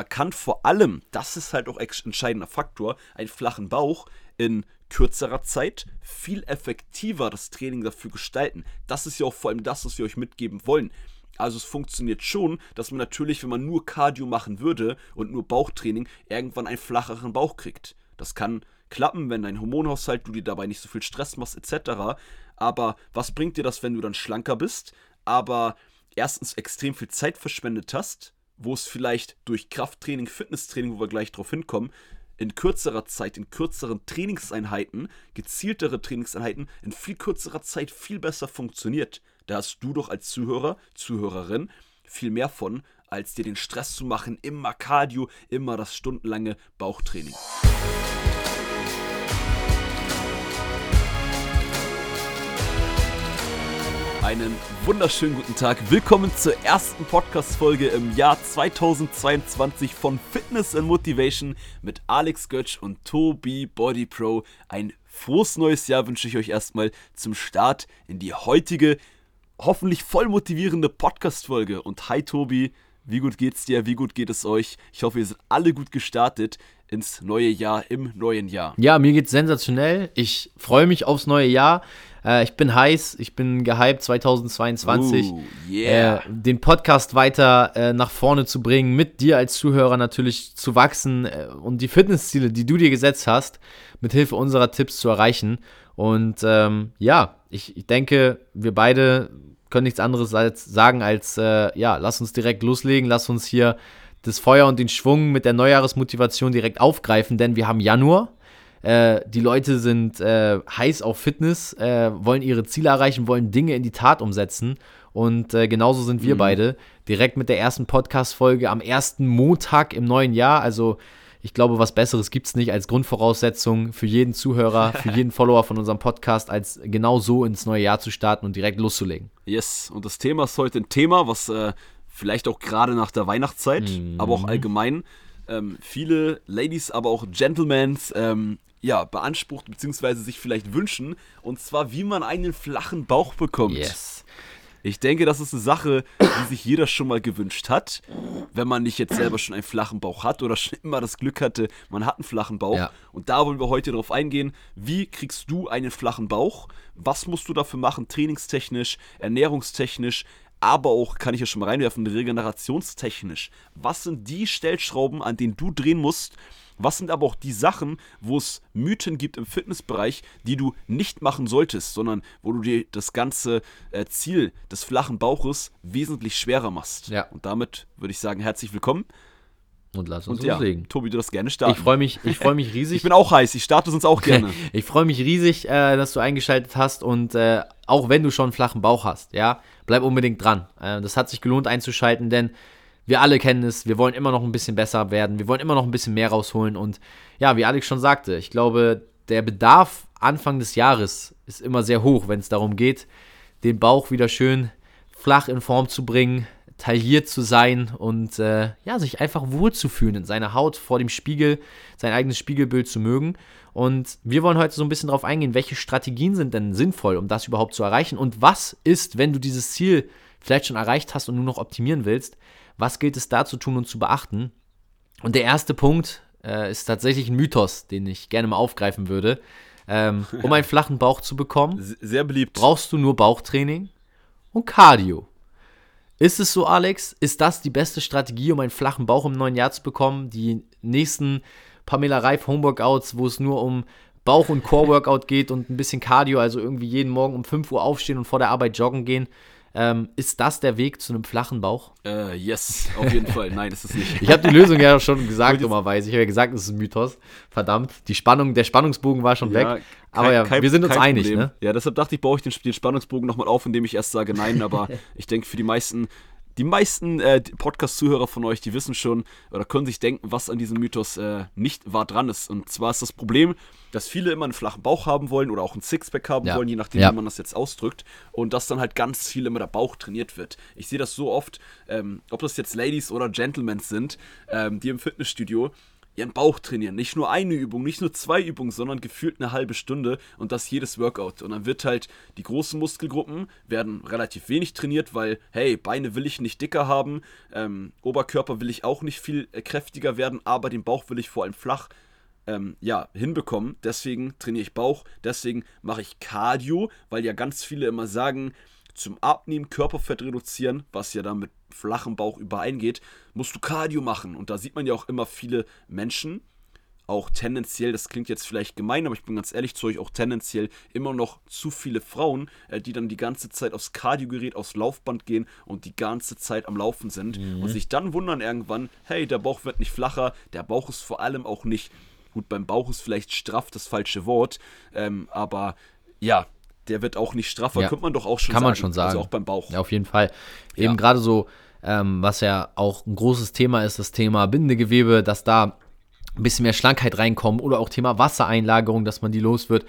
man kann vor allem, das ist halt auch ein entscheidender Faktor, einen flachen Bauch in kürzerer Zeit viel effektiver das Training dafür gestalten. Das ist ja auch vor allem das, was wir euch mitgeben wollen. Also es funktioniert schon, dass man natürlich, wenn man nur Cardio machen würde und nur Bauchtraining, irgendwann einen flacheren Bauch kriegt. Das kann klappen, wenn dein Hormonhaushalt, du dir dabei nicht so viel Stress machst, etc. Aber was bringt dir das, wenn du dann schlanker bist, aber erstens extrem viel Zeit verschwendet hast, wo es vielleicht durch Krafttraining, Fitnesstraining, wo wir gleich drauf hinkommen, in kürzerer Zeit, in kürzeren Trainingseinheiten, gezieltere Trainingseinheiten, in viel kürzerer Zeit viel besser funktioniert. Da hast du doch als Zuhörer, Zuhörerin viel mehr von, als dir den Stress zu machen, immer Cardio, immer das stundenlange Bauchtraining. Einen wunderschönen guten Tag. Willkommen zur ersten Podcast-Folge im Jahr 2022 von Fitness and Motivation mit Alex Götsch und Tobi Body Pro. Ein frohes neues Jahr wünsche ich euch erstmal zum Start in die heutige, hoffentlich voll motivierende Podcast-Folge. Und hi Tobi, wie gut geht's dir? Wie gut geht es euch? Ich hoffe, ihr seid alle gut gestartet ins neue Jahr im neuen Jahr. Ja, mir geht's sensationell. Ich freue mich aufs neue Jahr. Äh, ich bin heiß, ich bin gehypt 2022. Uh, yeah. äh, den Podcast weiter äh, nach vorne zu bringen, mit dir als Zuhörer natürlich zu wachsen äh, und die Fitnessziele, die du dir gesetzt hast, mit Hilfe unserer Tipps zu erreichen. Und ähm, ja, ich, ich denke, wir beide können nichts anderes als sagen als, äh, ja, lass uns direkt loslegen, lass uns hier das Feuer und den Schwung mit der Neujahresmotivation direkt aufgreifen, denn wir haben Januar. Äh, die Leute sind äh, heiß auf Fitness, äh, wollen ihre Ziele erreichen, wollen Dinge in die Tat umsetzen. Und äh, genauso sind wir mhm. beide. Direkt mit der ersten Podcast-Folge am ersten Montag im neuen Jahr. Also, ich glaube, was Besseres gibt es nicht als Grundvoraussetzung für jeden Zuhörer, für jeden Follower von unserem Podcast, als genau so ins neue Jahr zu starten und direkt loszulegen. Yes, und das Thema ist heute ein Thema, was äh, vielleicht auch gerade nach der Weihnachtszeit, mhm. aber auch allgemein ähm, viele Ladies, aber auch Gentlemen ähm, ja, beansprucht bzw. sich vielleicht wünschen. Und zwar, wie man einen flachen Bauch bekommt. Yes. Ich denke, das ist eine Sache, die sich jeder schon mal gewünscht hat, wenn man nicht jetzt selber schon einen flachen Bauch hat oder schon immer das Glück hatte, man hat einen flachen Bauch. Ja. Und da wollen wir heute darauf eingehen, wie kriegst du einen flachen Bauch? Was musst du dafür machen, trainingstechnisch, ernährungstechnisch, aber auch, kann ich ja schon mal reinwerfen, regenerationstechnisch. Was sind die Stellschrauben, an denen du drehen musst, was sind aber auch die Sachen, wo es Mythen gibt im Fitnessbereich, die du nicht machen solltest, sondern wo du dir das ganze äh, Ziel des flachen Bauches wesentlich schwerer machst? Ja. Und damit würde ich sagen, herzlich willkommen. Und lass uns Und loslegen. Ja, Tobi, du das gerne starten. Ich freue mich, ich mich riesig. ich bin auch heiß, ich starte sonst auch gerne. ich freue mich riesig, äh, dass du eingeschaltet hast und äh, auch wenn du schon einen flachen Bauch hast, ja, bleib unbedingt dran. Äh, das hat sich gelohnt einzuschalten, denn wir alle kennen es, wir wollen immer noch ein bisschen besser werden, wir wollen immer noch ein bisschen mehr rausholen. Und ja, wie Alex schon sagte, ich glaube, der Bedarf Anfang des Jahres ist immer sehr hoch, wenn es darum geht, den Bauch wieder schön flach in Form zu bringen, tailliert zu sein und äh, ja, sich einfach wohlzufühlen in seiner Haut vor dem Spiegel, sein eigenes Spiegelbild zu mögen. Und wir wollen heute so ein bisschen darauf eingehen, welche Strategien sind denn sinnvoll, um das überhaupt zu erreichen? Und was ist, wenn du dieses Ziel vielleicht schon erreicht hast und nur noch optimieren willst, was gilt es da zu tun und zu beachten? Und der erste Punkt äh, ist tatsächlich ein Mythos, den ich gerne mal aufgreifen würde. Ähm, um einen flachen Bauch zu bekommen, sehr beliebt, brauchst du nur Bauchtraining und Cardio. Ist es so, Alex? Ist das die beste Strategie, um einen flachen Bauch im neuen Jahr zu bekommen? Die nächsten Pamela Reif Homeworkouts, wo es nur um Bauch- und Core-Workout geht und ein bisschen Cardio, also irgendwie jeden Morgen um 5 Uhr aufstehen und vor der Arbeit joggen gehen. Ähm, ist das der Weg zu einem flachen Bauch? Äh, yes, auf jeden Fall. Nein, ist es nicht. Ich habe die Lösung ja schon gesagt, dummerweise. Ich habe ja gesagt, es ist ein Mythos. Verdammt, die Spannung, der Spannungsbogen war schon ja, weg. Aber kein, ja, kein, wir sind uns einig, Problem. ne? Ja, deshalb dachte ich, baue ich den, den Spannungsbogen nochmal auf, indem ich erst sage nein. Aber ich denke, für die meisten die meisten äh, Podcast-Zuhörer von euch, die wissen schon oder können sich denken, was an diesem Mythos äh, nicht wahr dran ist. Und zwar ist das Problem, dass viele immer einen flachen Bauch haben wollen oder auch ein Sixpack haben ja. wollen, je nachdem, ja. wie man das jetzt ausdrückt. Und dass dann halt ganz viel immer der Bauch trainiert wird. Ich sehe das so oft, ähm, ob das jetzt Ladies oder Gentlemen sind, ähm, die im Fitnessstudio ihren Bauch trainieren. Nicht nur eine Übung, nicht nur zwei Übungen, sondern gefühlt eine halbe Stunde und das jedes Workout. Und dann wird halt die großen Muskelgruppen werden relativ wenig trainiert, weil, hey, Beine will ich nicht dicker haben, ähm, Oberkörper will ich auch nicht viel äh, kräftiger werden, aber den Bauch will ich vor allem flach ähm, ja, hinbekommen. Deswegen trainiere ich Bauch, deswegen mache ich Cardio, weil ja ganz viele immer sagen, zum Abnehmen, Körperfett reduzieren, was ja dann mit flachem Bauch übereingeht, musst du Cardio machen. Und da sieht man ja auch immer viele Menschen, auch tendenziell, das klingt jetzt vielleicht gemein, aber ich bin ganz ehrlich zu euch, auch tendenziell immer noch zu viele Frauen, äh, die dann die ganze Zeit aufs Kardiogerät, aufs Laufband gehen und die ganze Zeit am Laufen sind mhm. und sich dann wundern irgendwann, hey, der Bauch wird nicht flacher, der Bauch ist vor allem auch nicht, gut, beim Bauch ist vielleicht straff das falsche Wort, ähm, aber ja, der wird auch nicht straffer, ja. könnte man doch auch schon Kann sagen. Kann man schon sagen. Also auch beim Bauch. Ja, auf jeden Fall. Eben ja. gerade so, ähm, was ja auch ein großes Thema ist, das Thema Bindegewebe, dass da ein bisschen mehr Schlankheit reinkommt oder auch Thema Wassereinlagerung, dass man die los wird.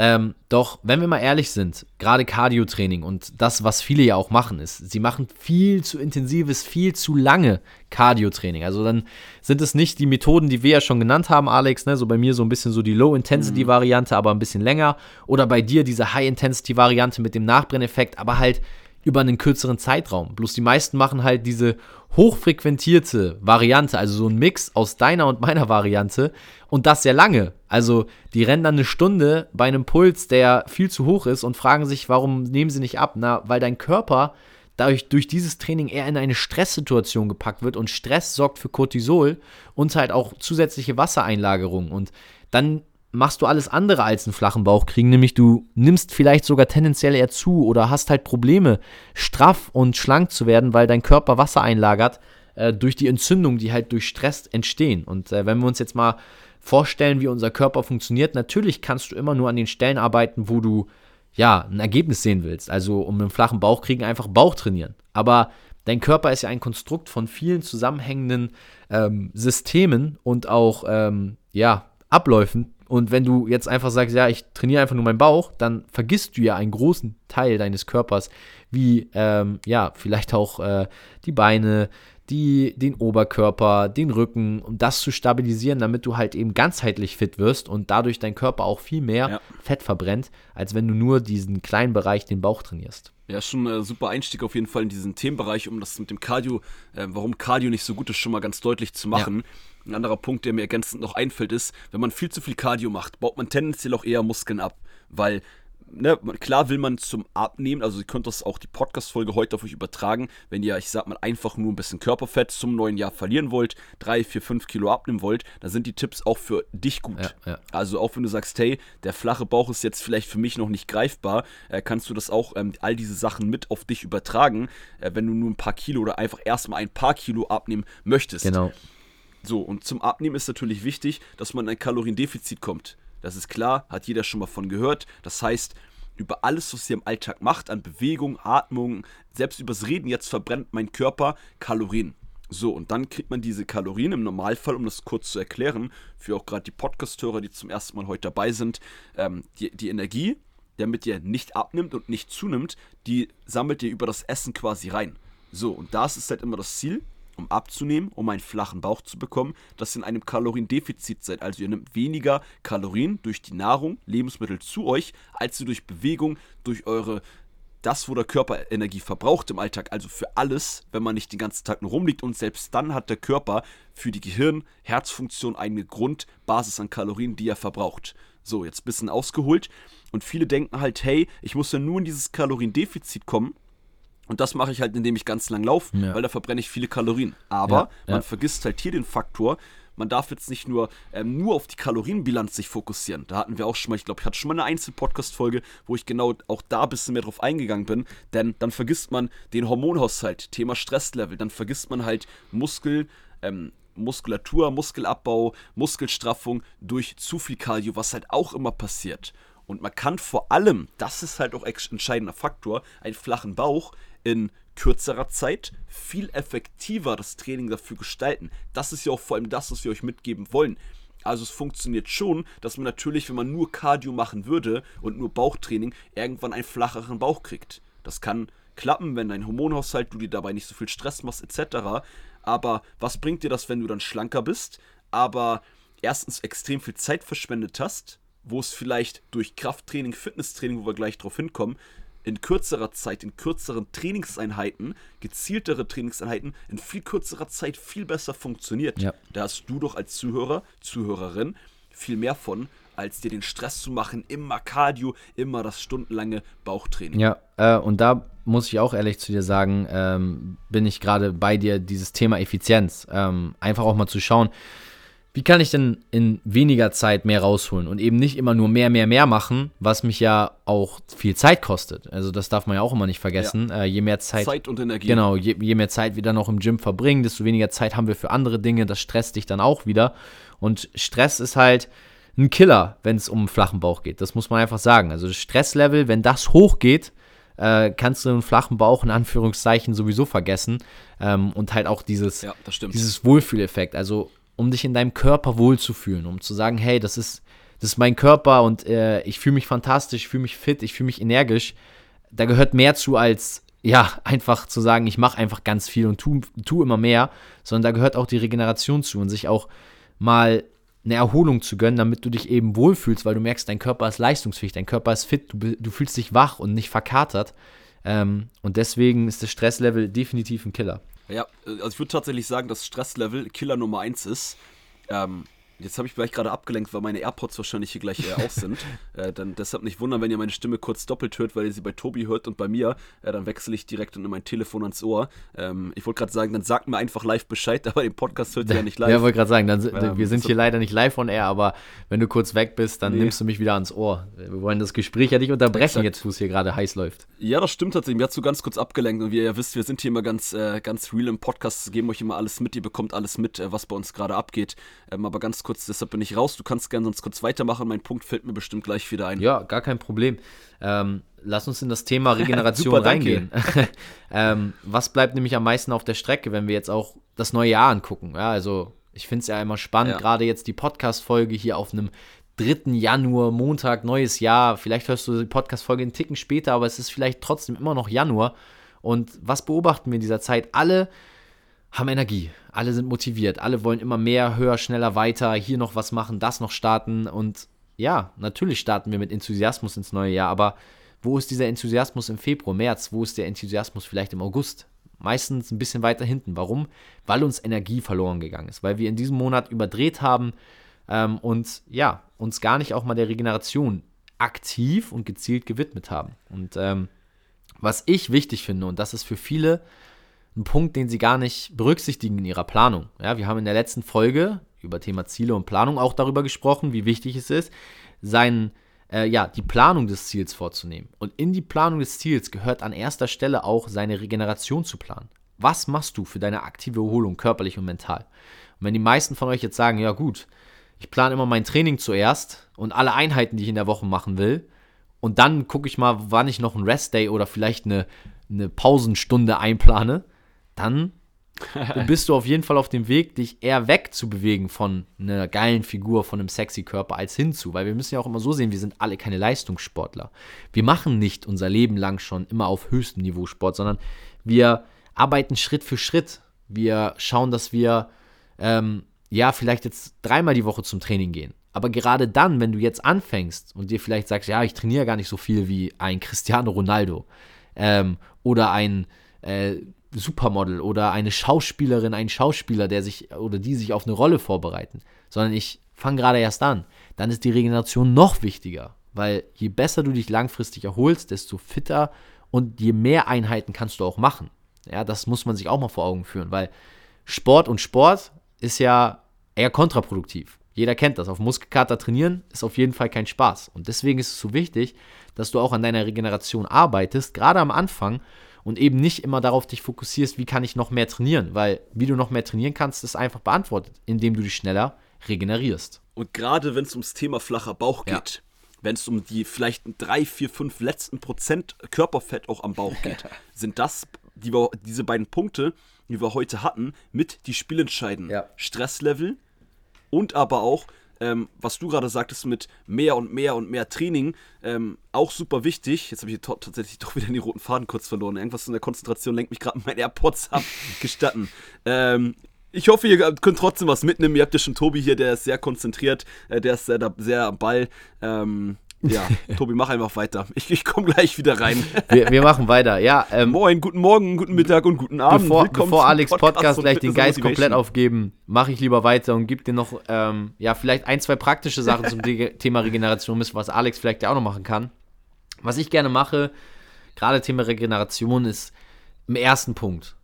Ähm, doch, wenn wir mal ehrlich sind, gerade Cardio-Training und das, was viele ja auch machen, ist, sie machen viel zu intensives, viel zu lange Cardio-Training. Also dann sind es nicht die Methoden, die wir ja schon genannt haben, Alex, ne? so bei mir so ein bisschen so die Low-Intensity-Variante, aber ein bisschen länger. Oder bei dir diese High-Intensity-Variante mit dem Nachbrenneffekt, aber halt über einen kürzeren Zeitraum. Bloß die meisten machen halt diese hochfrequentierte Variante, also so ein Mix aus deiner und meiner Variante und das sehr lange. Also die rennen dann eine Stunde bei einem Puls, der viel zu hoch ist und fragen sich, warum nehmen sie nicht ab? Na, weil dein Körper dadurch durch dieses Training eher in eine Stresssituation gepackt wird und Stress sorgt für Cortisol und halt auch zusätzliche Wassereinlagerung und dann machst du alles andere als einen flachen Bauch kriegen, nämlich du nimmst vielleicht sogar tendenziell eher zu oder hast halt Probleme, straff und schlank zu werden, weil dein Körper Wasser einlagert äh, durch die Entzündung, die halt durch Stress entstehen. Und äh, wenn wir uns jetzt mal vorstellen, wie unser Körper funktioniert, natürlich kannst du immer nur an den Stellen arbeiten, wo du ja ein Ergebnis sehen willst. Also um einen flachen Bauch kriegen, einfach Bauch trainieren. Aber dein Körper ist ja ein Konstrukt von vielen zusammenhängenden ähm, Systemen und auch ähm, ja, Abläufen, und wenn du jetzt einfach sagst, ja, ich trainiere einfach nur meinen Bauch, dann vergisst du ja einen großen Teil deines Körpers, wie ähm, ja, vielleicht auch äh, die Beine, die, den Oberkörper, den Rücken, um das zu stabilisieren, damit du halt eben ganzheitlich fit wirst und dadurch dein Körper auch viel mehr ja. Fett verbrennt, als wenn du nur diesen kleinen Bereich, den Bauch trainierst. Ja, schon ein super Einstieg auf jeden Fall in diesen Themenbereich, um das mit dem Cardio, äh, warum Cardio nicht so gut ist, schon mal ganz deutlich zu machen. Ja. Ein anderer Punkt, der mir ergänzend noch einfällt, ist, wenn man viel zu viel Cardio macht, baut man tendenziell auch eher Muskeln ab. Weil ne, klar will man zum Abnehmen, also ihr könnt das auch die Podcast-Folge heute auf euch übertragen, wenn ihr, ich sag mal, einfach nur ein bisschen Körperfett zum neuen Jahr verlieren wollt, drei, vier, fünf Kilo abnehmen wollt, dann sind die Tipps auch für dich gut. Ja, ja. Also auch wenn du sagst, hey, der flache Bauch ist jetzt vielleicht für mich noch nicht greifbar, äh, kannst du das auch, ähm, all diese Sachen mit auf dich übertragen, äh, wenn du nur ein paar Kilo oder einfach erstmal ein paar Kilo abnehmen möchtest. Genau. So, und zum Abnehmen ist natürlich wichtig, dass man in ein Kaloriendefizit kommt. Das ist klar, hat jeder schon mal von gehört. Das heißt, über alles, was ihr im Alltag macht, an Bewegung, Atmung, selbst übers Reden, jetzt verbrennt mein Körper Kalorien. So, und dann kriegt man diese Kalorien im Normalfall, um das kurz zu erklären, für auch gerade die Podcast-Hörer, die zum ersten Mal heute dabei sind, ähm, die, die Energie, damit ihr nicht abnimmt und nicht zunimmt, die sammelt ihr über das Essen quasi rein. So, und das ist halt immer das Ziel, um abzunehmen, um einen flachen Bauch zu bekommen, dass ihr in einem Kaloriendefizit seid. Also ihr nehmt weniger Kalorien durch die Nahrung, Lebensmittel zu euch, als ihr durch Bewegung, durch eure das, wo der Körper Energie verbraucht im Alltag, also für alles, wenn man nicht den ganzen Tag nur rumliegt und selbst dann hat der Körper für die Gehirn-Herzfunktion eine Grundbasis an Kalorien, die er verbraucht. So, jetzt ein bisschen ausgeholt und viele denken halt, hey, ich muss ja nur in dieses Kaloriendefizit kommen, und das mache ich halt, indem ich ganz lang laufe, ja. weil da verbrenne ich viele Kalorien. Aber ja, man vergisst halt hier den Faktor, man darf jetzt nicht nur, ähm, nur auf die Kalorienbilanz sich fokussieren. Da hatten wir auch schon mal, ich glaube, ich hatte schon mal eine Einzelpodcast-Folge, wo ich genau auch da ein bisschen mehr drauf eingegangen bin. Denn dann vergisst man den Hormonhaushalt, Thema Stresslevel, dann vergisst man halt Muskel, ähm, Muskulatur, Muskelabbau, Muskelstraffung durch zu viel Cardio, was halt auch immer passiert. Und man kann vor allem, das ist halt auch ein entscheidender Faktor, einen flachen Bauch in kürzerer Zeit viel effektiver das Training dafür gestalten. Das ist ja auch vor allem das, was wir euch mitgeben wollen. Also es funktioniert schon, dass man natürlich, wenn man nur Cardio machen würde und nur Bauchtraining, irgendwann einen flacheren Bauch kriegt. Das kann klappen, wenn dein Hormonhaushalt, du dir dabei nicht so viel Stress machst, etc. Aber was bringt dir das, wenn du dann schlanker bist, aber erstens extrem viel Zeit verschwendet hast, wo es vielleicht durch Krafttraining, Fitnesstraining, wo wir gleich drauf hinkommen, in kürzerer Zeit, in kürzeren Trainingseinheiten, gezieltere Trainingseinheiten, in viel kürzerer Zeit viel besser funktioniert. Ja. Da hast du doch als Zuhörer, Zuhörerin viel mehr von, als dir den Stress zu machen, immer Cardio, immer das stundenlange Bauchtraining. Ja, äh, und da muss ich auch ehrlich zu dir sagen, ähm, bin ich gerade bei dir, dieses Thema Effizienz. Ähm, einfach auch mal zu schauen, wie kann ich denn in weniger Zeit mehr rausholen und eben nicht immer nur mehr, mehr, mehr machen, was mich ja auch viel Zeit kostet. Also das darf man ja auch immer nicht vergessen. Ja. Äh, je mehr Zeit. Zeit und Energie. Genau, je, je, mehr Zeit wir dann auch im Gym verbringen, desto weniger Zeit haben wir für andere Dinge. Das stresst dich dann auch wieder. Und Stress ist halt ein Killer, wenn es um einen flachen Bauch geht. Das muss man einfach sagen. Also das Stresslevel, wenn das hochgeht, äh, kannst du einen flachen Bauch in Anführungszeichen sowieso vergessen. Ähm, und halt auch dieses, ja, dieses Wohlfühleffekt. Also um dich in deinem Körper wohlzufühlen, um zu sagen, hey, das ist, das ist mein Körper und äh, ich fühle mich fantastisch, ich fühle mich fit, ich fühle mich energisch. Da gehört mehr zu als ja, einfach zu sagen, ich mache einfach ganz viel und tu, tu immer mehr, sondern da gehört auch die Regeneration zu und sich auch mal eine Erholung zu gönnen, damit du dich eben wohlfühlst, weil du merkst, dein Körper ist leistungsfähig, dein Körper ist fit, du, du fühlst dich wach und nicht verkatert. Ähm, und deswegen ist das Stresslevel definitiv ein Killer. Ja, also ich würde tatsächlich sagen, dass Stresslevel Killer Nummer 1 ist. Ähm, Jetzt habe ich vielleicht gerade abgelenkt, weil meine AirPods wahrscheinlich hier gleich äh, aus sind. äh, dann deshalb nicht wundern, wenn ihr meine Stimme kurz doppelt hört, weil ihr sie bei Tobi hört und bei mir. Äh, dann wechsle ich direkt in mein Telefon ans Ohr. Ähm, ich wollte gerade sagen, dann sagt mir einfach live Bescheid, aber den Podcast hört ihr ja nicht live. Ja, wollte gerade sagen, dann, ähm, wir sind so hier leider nicht live on air, aber wenn du kurz weg bist, dann nee. nimmst du mich wieder ans Ohr. Wir wollen das Gespräch ja nicht unterbrechen, Exakt. jetzt wo es hier gerade heiß läuft. Ja, das stimmt tatsächlich. Mir hat so ganz kurz abgelenkt und wie ihr ja wisst, wir sind hier immer ganz, äh, ganz real im Podcast, geben euch immer alles mit, ihr bekommt alles mit, äh, was bei uns gerade abgeht. Ähm, aber ganz kurz, deshalb bin ich raus raus. Du kannst gerne sonst kurz weitermachen. Mein Punkt fällt mir bestimmt gleich wieder ein. Ja, gar kein Problem. Ähm, lass uns in das Thema Regeneration Super, reingehen. ähm, was bleibt nämlich am meisten auf der Strecke, wenn wir jetzt auch das neue Jahr angucken? Ja, also ich finde es ja immer spannend, ja. gerade jetzt die Podcast-Folge hier auf einem 3. Januar, Montag, neues Jahr. Vielleicht hörst du die Podcast-Folge einen Ticken später, aber es ist vielleicht trotzdem immer noch Januar. Und was beobachten wir in dieser Zeit? Alle haben Energie, alle sind motiviert, alle wollen immer mehr, höher, schneller, weiter, hier noch was machen, das noch starten und ja, natürlich starten wir mit Enthusiasmus ins neue Jahr, aber wo ist dieser Enthusiasmus im Februar, März? Wo ist der Enthusiasmus vielleicht im August? Meistens ein bisschen weiter hinten. Warum? Weil uns Energie verloren gegangen ist, weil wir in diesem Monat überdreht haben ähm, und ja, uns gar nicht auch mal der Regeneration aktiv und gezielt gewidmet haben. Und ähm, was ich wichtig finde, und das ist für viele ein Punkt, den sie gar nicht berücksichtigen in ihrer Planung. Ja, wir haben in der letzten Folge über Thema Ziele und Planung auch darüber gesprochen, wie wichtig es ist, sein, äh, ja, die Planung des Ziels vorzunehmen. Und in die Planung des Ziels gehört an erster Stelle auch seine Regeneration zu planen. Was machst du für deine aktive Erholung, körperlich und mental? Und wenn die meisten von euch jetzt sagen, ja gut, ich plane immer mein Training zuerst und alle Einheiten, die ich in der Woche machen will, und dann gucke ich mal, wann ich noch einen Rest-Day oder vielleicht eine, eine Pausenstunde einplane, dann bist du auf jeden Fall auf dem Weg, dich eher wegzubewegen von einer geilen Figur, von einem sexy Körper als hinzu. Weil wir müssen ja auch immer so sehen, wir sind alle keine Leistungssportler. Wir machen nicht unser Leben lang schon immer auf höchstem Niveau Sport, sondern wir arbeiten Schritt für Schritt. Wir schauen, dass wir ähm, ja vielleicht jetzt dreimal die Woche zum Training gehen. Aber gerade dann, wenn du jetzt anfängst und dir vielleicht sagst, ja, ich trainiere gar nicht so viel wie ein Cristiano Ronaldo ähm, oder ein äh, Supermodel oder eine Schauspielerin, ein Schauspieler, der sich oder die sich auf eine Rolle vorbereiten, sondern ich fange gerade erst an, dann ist die Regeneration noch wichtiger, weil je besser du dich langfristig erholst, desto fitter und je mehr Einheiten kannst du auch machen. Ja, das muss man sich auch mal vor Augen führen, weil Sport und Sport ist ja eher kontraproduktiv. Jeder kennt das. Auf Muskelkater trainieren ist auf jeden Fall kein Spaß. Und deswegen ist es so wichtig, dass du auch an deiner Regeneration arbeitest, gerade am Anfang, und eben nicht immer darauf dich fokussierst, wie kann ich noch mehr trainieren, weil wie du noch mehr trainieren kannst, ist einfach beantwortet, indem du dich schneller regenerierst. Und gerade wenn es ums Thema flacher Bauch geht, ja. wenn es um die vielleicht drei, vier, fünf letzten Prozent Körperfett auch am Bauch geht, sind das die wir, diese beiden Punkte, die wir heute hatten, mit die spielentscheidenden ja. Stresslevel und aber auch ähm, was du gerade sagtest mit mehr und mehr und mehr Training, ähm, auch super wichtig. Jetzt habe ich tatsächlich doch wieder den roten Faden kurz verloren. Irgendwas in der Konzentration lenkt mich gerade mit meinen AirPods ab. Gestatten. Ähm, ich hoffe, ihr könnt trotzdem was mitnehmen. Ihr habt ja schon Tobi hier, der ist sehr konzentriert, äh, der ist sehr, sehr am Ball. Ähm, ja, Tobi, mach einfach weiter. Ich, ich komme gleich wieder rein. Wir, wir machen weiter. Ja, ähm, Moin, guten Morgen, guten Mittag und guten Abend. Bevor, bevor Alex Podcast, Podcast gleich den Geist komplett aufgeben, mache ich lieber weiter und gebe dir noch ähm, ja, vielleicht ein, zwei praktische Sachen zum Thema Regeneration, was Alex vielleicht ja auch noch machen kann. Was ich gerne mache, gerade Thema Regeneration, ist im ersten Punkt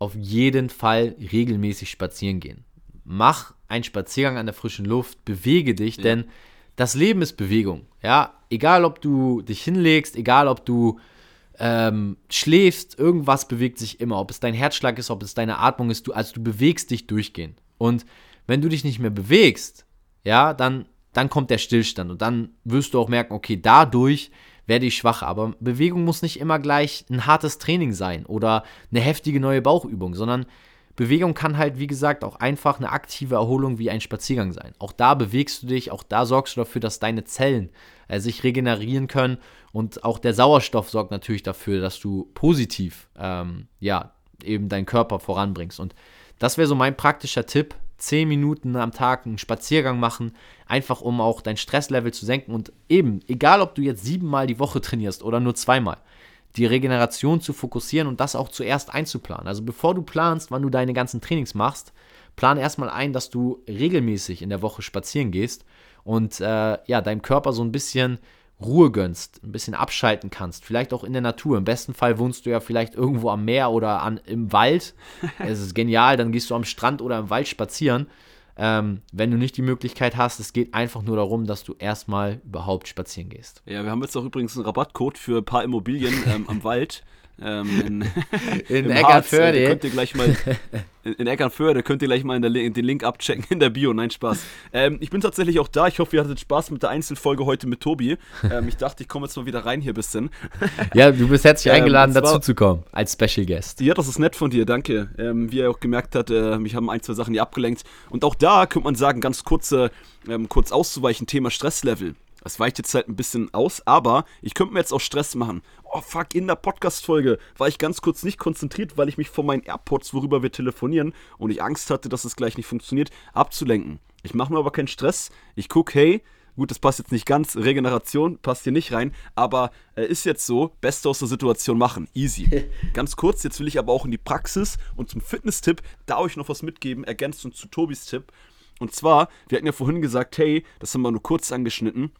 auf jeden Fall regelmäßig spazieren gehen. Mach einen Spaziergang an der frischen Luft, bewege dich, ja. denn das Leben ist Bewegung. Ja, egal ob du dich hinlegst, egal ob du ähm, schläfst, irgendwas bewegt sich immer. Ob es dein Herzschlag ist, ob es deine Atmung ist, du, also du bewegst dich durchgehend. Und wenn du dich nicht mehr bewegst, ja, dann, dann kommt der Stillstand und dann wirst du auch merken, okay, dadurch werde ich schwach. Aber Bewegung muss nicht immer gleich ein hartes Training sein oder eine heftige neue Bauchübung, sondern Bewegung kann halt, wie gesagt, auch einfach eine aktive Erholung wie ein Spaziergang sein. Auch da bewegst du dich, auch da sorgst du dafür, dass deine Zellen äh, sich regenerieren können und auch der Sauerstoff sorgt natürlich dafür, dass du positiv, ähm, ja, eben deinen Körper voranbringst. Und das wäre so mein praktischer Tipp. 10 Minuten am Tag einen Spaziergang machen, einfach um auch dein Stresslevel zu senken und eben, egal ob du jetzt siebenmal die Woche trainierst oder nur zweimal, die Regeneration zu fokussieren und das auch zuerst einzuplanen. Also bevor du planst, wann du deine ganzen Trainings machst, plan erstmal ein, dass du regelmäßig in der Woche spazieren gehst und äh, ja, deinem Körper so ein bisschen Ruhe gönnst, ein bisschen abschalten kannst, vielleicht auch in der Natur. Im besten Fall wohnst du ja vielleicht irgendwo am Meer oder an, im Wald. Es ist genial, dann gehst du am Strand oder im Wald spazieren ähm, wenn du nicht die Möglichkeit hast, es geht einfach nur darum, dass du erstmal überhaupt spazieren gehst. Ja, wir haben jetzt auch übrigens einen Rabattcode für ein paar Immobilien ähm, am Wald. Ähm, in, in Eckernförde. Äh, könnt ihr gleich mal in, in Eckernförde könnt ihr gleich mal der, den Link abchecken in der Bio. Nein, Spaß. Ähm, ich bin tatsächlich auch da. Ich hoffe, ihr hattet Spaß mit der Einzelfolge heute mit Tobi. Ähm, ich dachte, ich komme jetzt mal wieder rein hier ein bisschen. ja, du bist herzlich ähm, eingeladen, dazu zu kommen als Special Guest. Ja, das ist nett von dir, danke. Ähm, wie ihr auch gemerkt habt, äh, mich haben ein, zwei Sachen hier abgelenkt. Und auch da könnte man sagen, ganz kurze, ähm, kurz auszuweichen, Thema Stresslevel. Das weicht jetzt halt ein bisschen aus, aber ich könnte mir jetzt auch Stress machen. Oh fuck, in der Podcast-Folge war ich ganz kurz nicht konzentriert, weil ich mich von meinen AirPods, worüber wir telefonieren, und ich Angst hatte, dass es gleich nicht funktioniert, abzulenken. Ich mache mir aber keinen Stress. Ich gucke, hey, gut, das passt jetzt nicht ganz, Regeneration passt hier nicht rein, aber äh, ist jetzt so, Beste aus der Situation machen, easy. ganz kurz, jetzt will ich aber auch in die Praxis und zum Fitness-Tipp da euch noch was mitgeben, ergänzt und zu Tobis Tipp. Und zwar, wir hatten ja vorhin gesagt, hey, das haben wir nur kurz angeschnitten,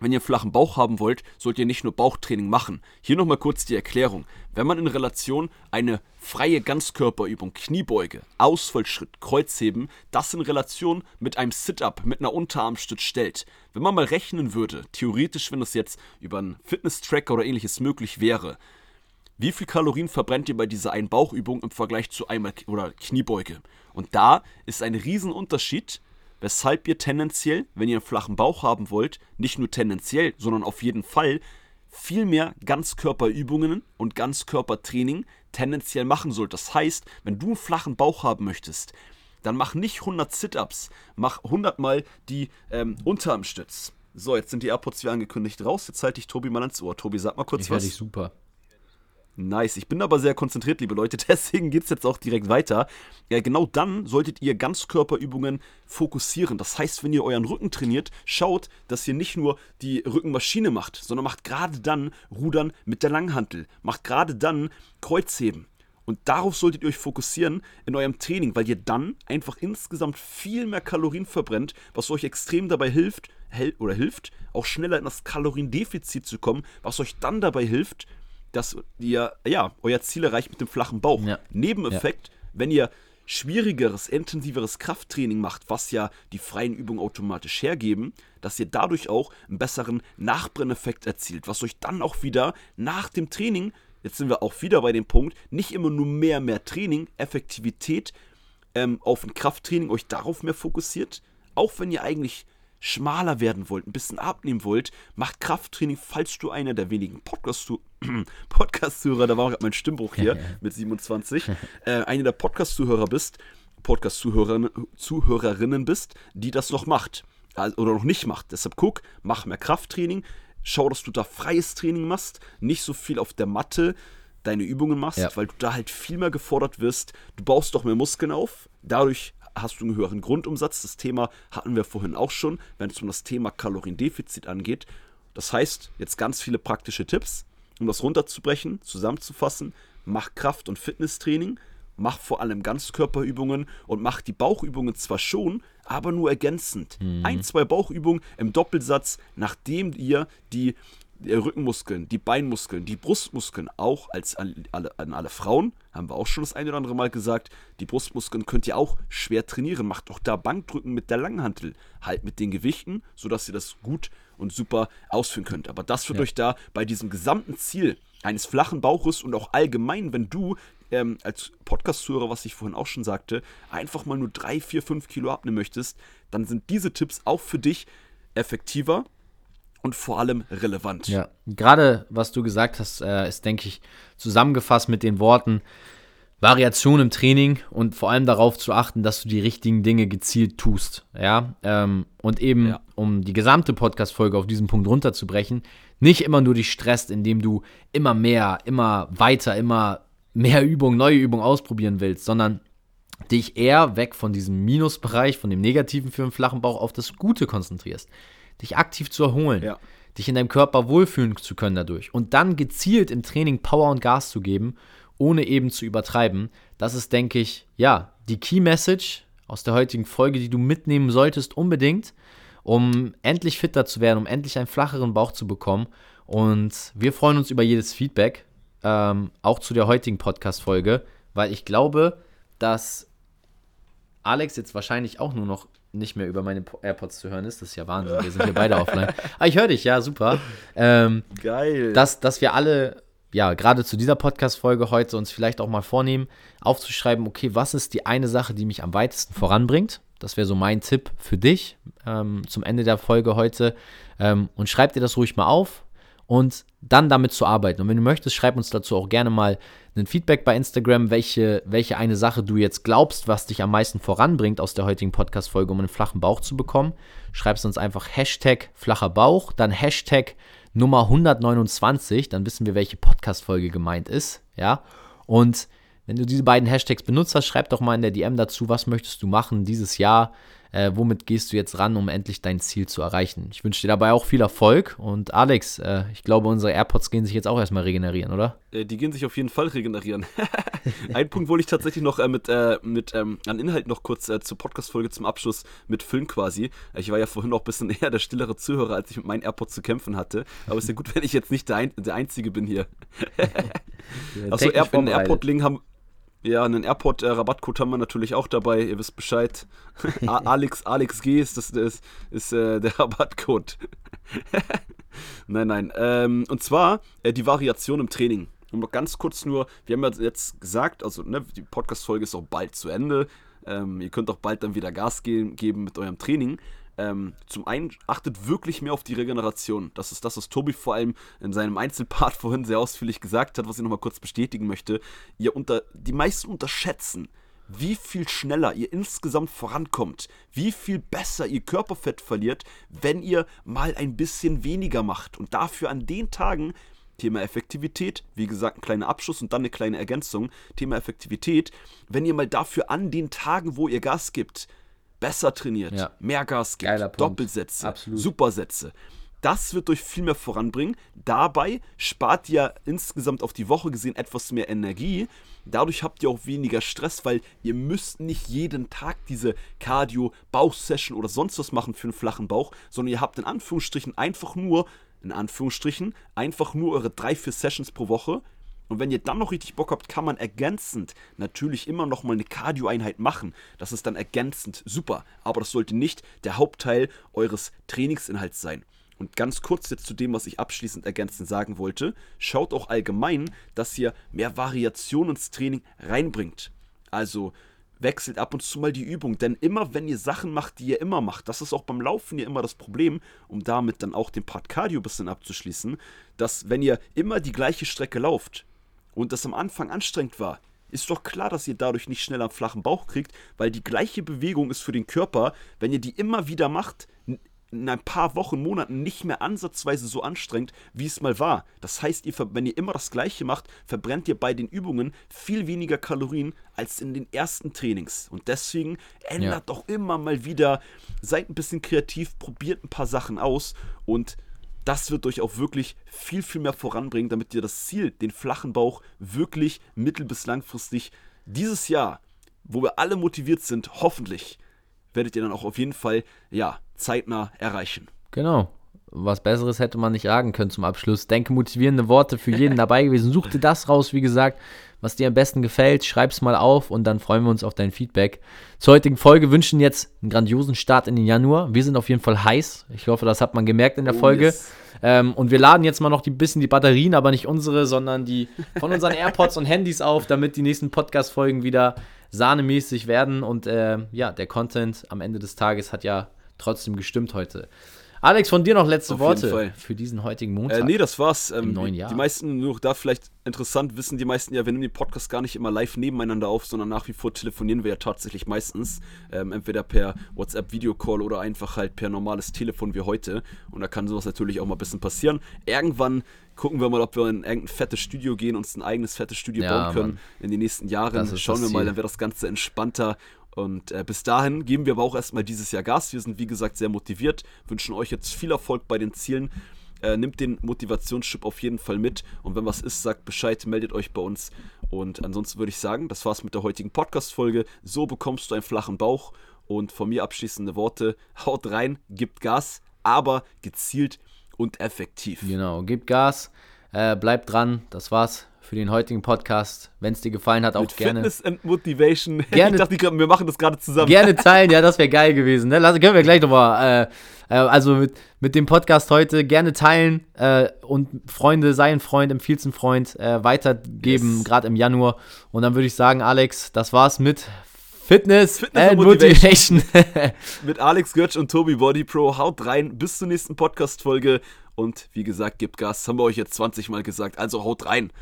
wenn ihr einen flachen Bauch haben wollt, sollt ihr nicht nur Bauchtraining machen. Hier nochmal kurz die Erklärung. Wenn man in Relation eine freie Ganzkörperübung, Kniebeuge, Ausfallschritt, Kreuzheben, das in Relation mit einem Sit-up, mit einer Unterarmstütz stellt. Wenn man mal rechnen würde, theoretisch, wenn das jetzt über einen Fitness-Tracker oder ähnliches möglich wäre, wie viel Kalorien verbrennt ihr bei dieser einen Bauchübung im Vergleich zu einmal oder Kniebeuge? Und da ist ein Riesenunterschied weshalb ihr tendenziell, wenn ihr einen flachen Bauch haben wollt, nicht nur tendenziell, sondern auf jeden Fall viel mehr Ganzkörperübungen und Ganzkörpertraining tendenziell machen sollt. Das heißt, wenn du einen flachen Bauch haben möchtest, dann mach nicht 100 Sit-Ups, mach 100 mal die ähm, Unterarmstütz. So, jetzt sind die AirPods wie angekündigt raus. Jetzt halte ich Tobi mal ans Ohr. Tobi, sag mal kurz ich was. Ich super. Nice. Ich bin aber sehr konzentriert, liebe Leute. Deswegen geht es jetzt auch direkt weiter. Ja, genau dann solltet ihr Ganzkörperübungen fokussieren. Das heißt, wenn ihr euren Rücken trainiert, schaut, dass ihr nicht nur die Rückenmaschine macht, sondern macht gerade dann Rudern mit der Langhantel. Macht gerade dann Kreuzheben. Und darauf solltet ihr euch fokussieren in eurem Training, weil ihr dann einfach insgesamt viel mehr Kalorien verbrennt, was euch extrem dabei hilft, oder hilft, auch schneller in das Kaloriendefizit zu kommen, was euch dann dabei hilft, dass ihr ja euer Ziel erreicht mit dem flachen Bauch. Ja. Nebeneffekt, ja. wenn ihr schwierigeres, intensiveres Krafttraining macht, was ja die freien Übungen automatisch hergeben, dass ihr dadurch auch einen besseren Nachbrenneffekt erzielt, was euch dann auch wieder nach dem Training, jetzt sind wir auch wieder bei dem Punkt, nicht immer nur mehr, mehr Training, Effektivität ähm, auf ein Krafttraining euch darauf mehr fokussiert, auch wenn ihr eigentlich schmaler werden wollt, ein bisschen abnehmen wollt, macht Krafttraining, falls du einer der wenigen Podcast-Zuhörer, da war gerade mein Stimmbruch hier mit 27, äh, einer der Podcast-Zuhörer bist, Podcast-Zuhörerinnen Zuhörerinnen bist, die das noch macht also, oder noch nicht macht. Deshalb guck, mach mehr Krafttraining, schau, dass du da freies Training machst, nicht so viel auf der Matte deine Übungen machst, ja. weil du da halt viel mehr gefordert wirst. Du baust doch mehr Muskeln auf, Dadurch hast du einen höheren Grundumsatz. Das Thema hatten wir vorhin auch schon, wenn es um das Thema Kaloriendefizit angeht. Das heißt, jetzt ganz viele praktische Tipps, um das runterzubrechen, zusammenzufassen. Mach Kraft- und Fitnesstraining, mach vor allem Ganzkörperübungen und mach die Bauchübungen zwar schon, aber nur ergänzend. Mhm. Ein, zwei Bauchübungen im Doppelsatz, nachdem ihr die Rückenmuskeln, die Beinmuskeln, die Brustmuskeln auch als an alle, an alle Frauen, haben wir auch schon das eine oder andere Mal gesagt, die Brustmuskeln könnt ihr auch schwer trainieren. Macht doch da Bankdrücken mit der Langhantel, halt mit den Gewichten, sodass ihr das gut und super ausführen könnt. Aber das wird ja. euch da bei diesem gesamten Ziel eines flachen Bauches und auch allgemein, wenn du ähm, als Podcast-Zuhörer, was ich vorhin auch schon sagte, einfach mal nur 3, 4, 5 Kilo abnehmen möchtest, dann sind diese Tipps auch für dich effektiver und vor allem relevant. Ja, gerade was du gesagt hast, äh, ist, denke ich, zusammengefasst mit den Worten Variation im Training und vor allem darauf zu achten, dass du die richtigen Dinge gezielt tust. Ja, ähm, und eben, ja. um die gesamte Podcast-Folge auf diesen Punkt runterzubrechen, nicht immer nur dich stresst, indem du immer mehr, immer weiter, immer mehr Übungen, neue Übungen ausprobieren willst, sondern dich eher weg von diesem Minusbereich, von dem Negativen für einen flachen Bauch auf das Gute konzentrierst dich aktiv zu erholen, ja. dich in deinem Körper wohlfühlen zu können dadurch und dann gezielt im Training Power und Gas zu geben, ohne eben zu übertreiben. Das ist, denke ich, ja, die Key Message aus der heutigen Folge, die du mitnehmen solltest, unbedingt, um endlich fitter zu werden, um endlich einen flacheren Bauch zu bekommen. Und wir freuen uns über jedes Feedback, ähm, auch zu der heutigen Podcast-Folge, weil ich glaube, dass Alex jetzt wahrscheinlich auch nur noch nicht mehr über meine AirPods zu hören ist. Das ist ja Wahnsinn. Wir sind hier beide offline. Ah, ich höre dich, ja, super. Ähm, Geil. Dass, dass wir alle, ja, gerade zu dieser Podcast-Folge heute uns vielleicht auch mal vornehmen, aufzuschreiben, okay, was ist die eine Sache, die mich am weitesten voranbringt? Das wäre so mein Tipp für dich ähm, zum Ende der Folge heute. Ähm, und schreib dir das ruhig mal auf und dann damit zu arbeiten. Und wenn du möchtest, schreib uns dazu auch gerne mal ein Feedback bei Instagram, welche, welche eine Sache du jetzt glaubst, was dich am meisten voranbringt aus der heutigen Podcast-Folge, um einen flachen Bauch zu bekommen. Schreibst uns einfach Hashtag flacher Bauch, dann Hashtag Nummer 129, dann wissen wir, welche Podcast-Folge gemeint ist. Ja. Und wenn du diese beiden Hashtags benutzt hast, schreib doch mal in der DM dazu, was möchtest du machen dieses Jahr äh, womit gehst du jetzt ran, um endlich dein Ziel zu erreichen. Ich wünsche dir dabei auch viel Erfolg und Alex, äh, ich glaube, unsere AirPods gehen sich jetzt auch erstmal regenerieren, oder? Äh, die gehen sich auf jeden Fall regenerieren. Ein Punkt wollte ich tatsächlich noch äh, mit, äh, mit ähm, an Inhalt noch kurz äh, zur Podcast-Folge zum Abschluss mit Füllen quasi. Ich war ja vorhin noch ein bisschen eher der stillere Zuhörer, als ich mit meinen AirPods zu kämpfen hatte. Aber es ist ja gut, wenn ich jetzt nicht der, Ein der Einzige bin hier. Achso, Air in AirPod-Link haben, ja, einen Airport-Rabattcode haben wir natürlich auch dabei. Ihr wisst Bescheid. Alex, Alex G ist, das, ist, ist äh, der Rabattcode. nein, nein. Ähm, und zwar äh, die Variation im Training. Und noch ganz kurz nur, wir haben ja jetzt gesagt, also ne, die Podcast-Folge ist auch bald zu Ende. Ähm, ihr könnt auch bald dann wieder Gas geben, geben mit eurem Training. Ähm, zum einen achtet wirklich mehr auf die Regeneration. Das ist das, was Tobi vor allem in seinem Einzelpart vorhin sehr ausführlich gesagt hat, was ich nochmal kurz bestätigen möchte. Ihr unter, die meisten unterschätzen, wie viel schneller ihr insgesamt vorankommt, wie viel besser ihr Körperfett verliert, wenn ihr mal ein bisschen weniger macht. Und dafür an den Tagen, Thema Effektivität, wie gesagt, ein kleiner Abschluss und dann eine kleine Ergänzung, Thema Effektivität, wenn ihr mal dafür an den Tagen, wo ihr Gas gibt, besser trainiert, ja. mehr Gas gibt, Doppelsätze, Absolut. Supersätze. Das wird euch viel mehr voranbringen. Dabei spart ihr insgesamt auf die Woche gesehen etwas mehr Energie. Dadurch habt ihr auch weniger Stress, weil ihr müsst nicht jeden Tag diese Cardio-Bauchsession oder sonst was machen für einen flachen Bauch, sondern ihr habt in Anführungsstrichen einfach nur, in Anführungsstrichen, einfach nur eure drei, vier Sessions pro Woche und wenn ihr dann noch richtig Bock habt, kann man ergänzend natürlich immer noch mal eine Cardio-Einheit machen. Das ist dann ergänzend super. Aber das sollte nicht der Hauptteil eures Trainingsinhalts sein. Und ganz kurz jetzt zu dem, was ich abschließend ergänzend sagen wollte. Schaut auch allgemein, dass ihr mehr Variation ins Training reinbringt. Also wechselt ab und zu mal die Übung. Denn immer, wenn ihr Sachen macht, die ihr immer macht, das ist auch beim Laufen ja immer das Problem, um damit dann auch den Part Cardio ein bisschen abzuschließen, dass wenn ihr immer die gleiche Strecke lauft, und das am Anfang anstrengend war, ist doch klar, dass ihr dadurch nicht schneller einen flachen Bauch kriegt, weil die gleiche Bewegung ist für den Körper, wenn ihr die immer wieder macht, in ein paar Wochen, Monaten nicht mehr ansatzweise so anstrengend, wie es mal war. Das heißt, ihr, wenn ihr immer das Gleiche macht, verbrennt ihr bei den Übungen viel weniger Kalorien als in den ersten Trainings. Und deswegen ändert ja. doch immer mal wieder, seid ein bisschen kreativ, probiert ein paar Sachen aus und das wird euch auch wirklich viel, viel mehr voranbringen, damit ihr das Ziel, den flachen Bauch, wirklich mittel- bis langfristig dieses Jahr, wo wir alle motiviert sind, hoffentlich, werdet ihr dann auch auf jeden Fall, ja, zeitnah erreichen. Genau. Was Besseres hätte man nicht sagen können zum Abschluss. Denke motivierende Worte für jeden dabei gewesen. Such dir das raus, wie gesagt, was dir am besten gefällt. Schreib's mal auf und dann freuen wir uns auf dein Feedback. Zur heutigen Folge wünschen jetzt einen grandiosen Start in den Januar. Wir sind auf jeden Fall heiß. Ich hoffe, das hat man gemerkt in der oh, Folge. Yes. Ähm, und wir laden jetzt mal noch ein bisschen die Batterien, aber nicht unsere, sondern die von unseren AirPods und Handys auf, damit die nächsten Podcast-Folgen wieder sahnemäßig werden. Und äh, ja, der Content am Ende des Tages hat ja trotzdem gestimmt heute. Alex, von dir noch letzte Auf Worte für diesen heutigen Montag. Äh, nee, das war's. Ähm, Im neuen Jahr. Die meisten, nur da vielleicht interessant, wissen die meisten ja, wir nehmen den Podcast gar nicht immer live nebeneinander auf, sondern nach wie vor telefonieren wir ja tatsächlich meistens. Ähm, entweder per WhatsApp-Videocall oder einfach halt per normales Telefon wie heute. Und da kann sowas natürlich auch mal ein bisschen passieren. Irgendwann gucken wir mal, ob wir in irgendein fettes Studio gehen, uns ein eigenes fettes Studio ja, bauen können Mann. in den nächsten Jahren. Schauen wir mal, dann wird das Ganze entspannter und äh, bis dahin geben wir aber auch erstmal dieses Jahr Gas. Wir sind, wie gesagt, sehr motiviert, wünschen euch jetzt viel Erfolg bei den Zielen. Äh, nimmt den Motivationschip auf jeden Fall mit. Und wenn was ist, sagt Bescheid, meldet euch bei uns. Und ansonsten würde ich sagen, das war's mit der heutigen Podcast-Folge. So bekommst du einen flachen Bauch. Und von mir abschließende Worte: haut rein, gibt Gas, aber gezielt und effektiv. Genau, gibt Gas, äh, bleibt dran. Das war's für den heutigen Podcast. Wenn es dir gefallen hat, auch Mit gerne. Fitness and Motivation. Gerne, ich dachte, wir machen das gerade zusammen. Gerne teilen, ja, das wäre geil gewesen. Ne? Lass, können wir gleich nochmal. Äh, äh, also mit, mit dem Podcast heute gerne teilen äh, und Freunde, sei ein Freund, empfiehlst einen Freund, äh, weitergeben, yes. gerade im Januar. Und dann würde ich sagen, Alex, das war's mit Fitness, Fitness and Motivation. Motivation. mit Alex Götsch und Tobi Body Pro. Haut rein. Bis zur nächsten Podcast-Folge. Und wie gesagt, gebt Gas. Das haben wir euch jetzt 20 Mal gesagt. Also haut rein.